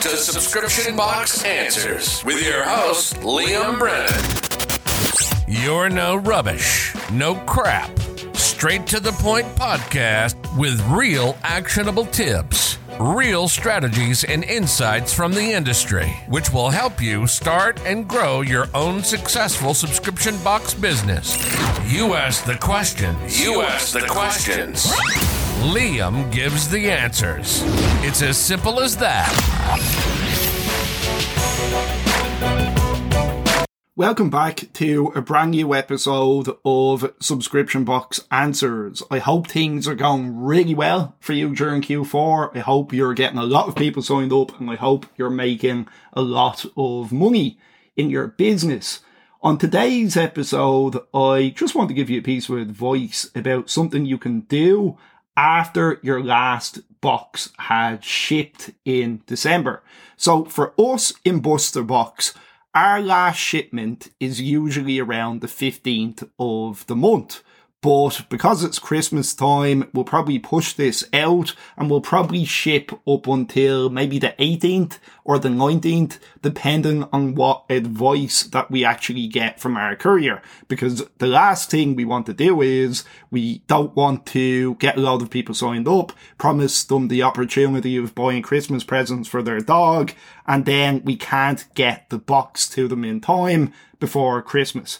to Subscription Box Answers with your host, Liam Brennan. You're no rubbish, no crap. Straight to the point podcast with real actionable tips, real strategies, and insights from the industry, which will help you start and grow your own successful subscription box business. You ask the questions. You ask the questions. Liam gives the answers. It's as simple as that. Welcome back to a brand new episode of Subscription Box Answers. I hope things are going really well for you during Q4. I hope you're getting a lot of people signed up and I hope you're making a lot of money in your business. On today's episode, I just want to give you a piece of advice about something you can do after your last box had shipped in December. So for us in Buster Box, our last shipment is usually around the 15th of the month. But because it's Christmas time, we'll probably push this out and we'll probably ship up until maybe the 18th or the 19th, depending on what advice that we actually get from our courier. Because the last thing we want to do is we don't want to get a lot of people signed up, promise them the opportunity of buying Christmas presents for their dog, and then we can't get the box to them in time before Christmas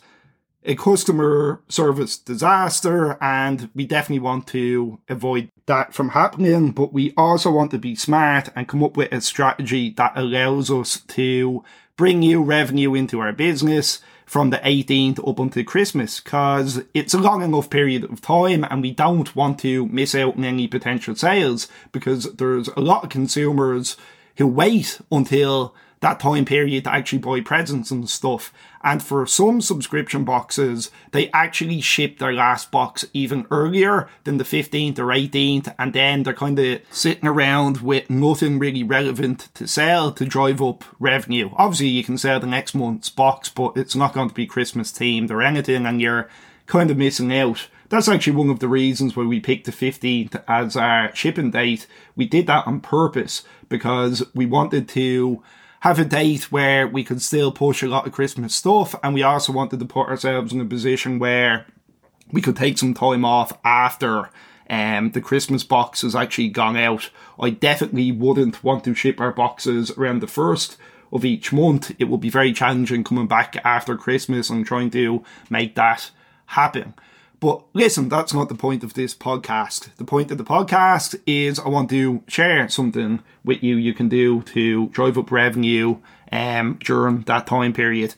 a customer service disaster and we definitely want to avoid that from happening but we also want to be smart and come up with a strategy that allows us to bring new revenue into our business from the 18th up until Christmas because it's a long enough period of time and we don't want to miss out on any potential sales because there's a lot of consumers who wait until that time period to actually buy presents and stuff. And for some subscription boxes, they actually ship their last box even earlier than the 15th or 18th. And then they're kind of sitting around with nothing really relevant to sell to drive up revenue. Obviously, you can sell the next month's box, but it's not going to be Christmas themed or anything. And you're kind of missing out. That's actually one of the reasons why we picked the 15th as our shipping date. We did that on purpose because we wanted to have a date where we could still push a lot of Christmas stuff, and we also wanted to put ourselves in a position where we could take some time off after um, the Christmas box has actually gone out. I definitely wouldn't want to ship our boxes around the first of each month. It would be very challenging coming back after Christmas and trying to make that happen. But listen, that's not the point of this podcast. The point of the podcast is I want to share something with you you can do to drive up revenue um, during that time period.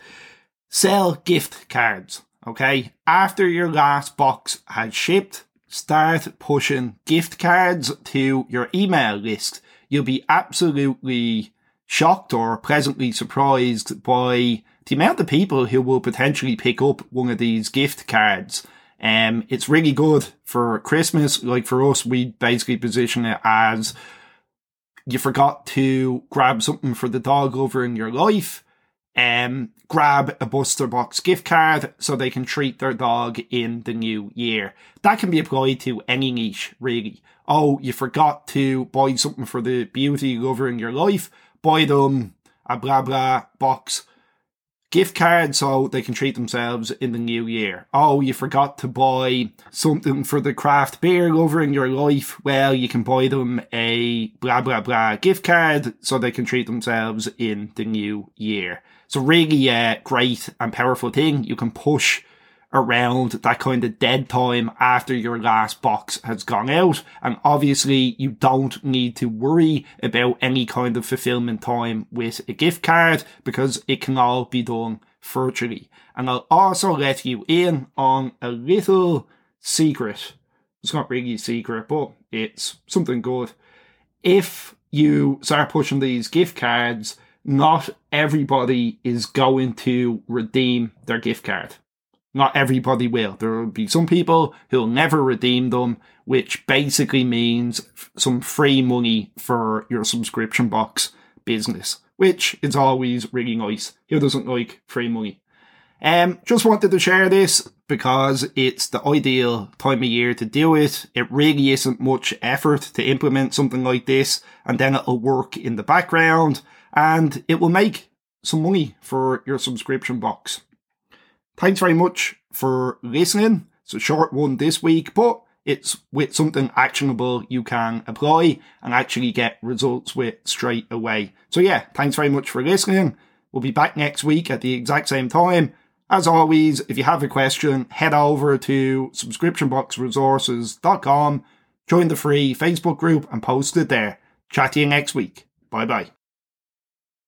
Sell gift cards, okay? After your last box has shipped, start pushing gift cards to your email list. You'll be absolutely shocked or pleasantly surprised by the amount of people who will potentially pick up one of these gift cards. Um, it's really good for Christmas. Like for us, we basically position it as you forgot to grab something for the dog over in your life. Um, grab a Buster Box gift card so they can treat their dog in the new year. That can be applied to any niche, really. Oh, you forgot to buy something for the beauty lover in your life. Buy them a blah blah box gift card so they can treat themselves in the new year. Oh, you forgot to buy something for the craft beer lover in your life. Well, you can buy them a blah blah blah gift card so they can treat themselves in the new year. So really a great and powerful thing. You can push around that kind of dead time after your last box has gone out. And obviously you don't need to worry about any kind of fulfillment time with a gift card because it can all be done virtually. And I'll also let you in on a little secret. It's not really a secret, but it's something good. If you start pushing these gift cards, not everybody is going to redeem their gift card. Not everybody will. There will be some people who'll never redeem them, which basically means some free money for your subscription box business, which is always really nice. Who doesn't like free money? Um, just wanted to share this because it's the ideal time of year to do it. It really isn't much effort to implement something like this, and then it'll work in the background and it will make some money for your subscription box. Thanks very much for listening. It's a short one this week, but it's with something actionable you can apply and actually get results with straight away. So yeah, thanks very much for listening. We'll be back next week at the exact same time. As always, if you have a question, head over to subscriptionboxresources.com, join the free Facebook group and post it there. Chat to you next week. Bye bye.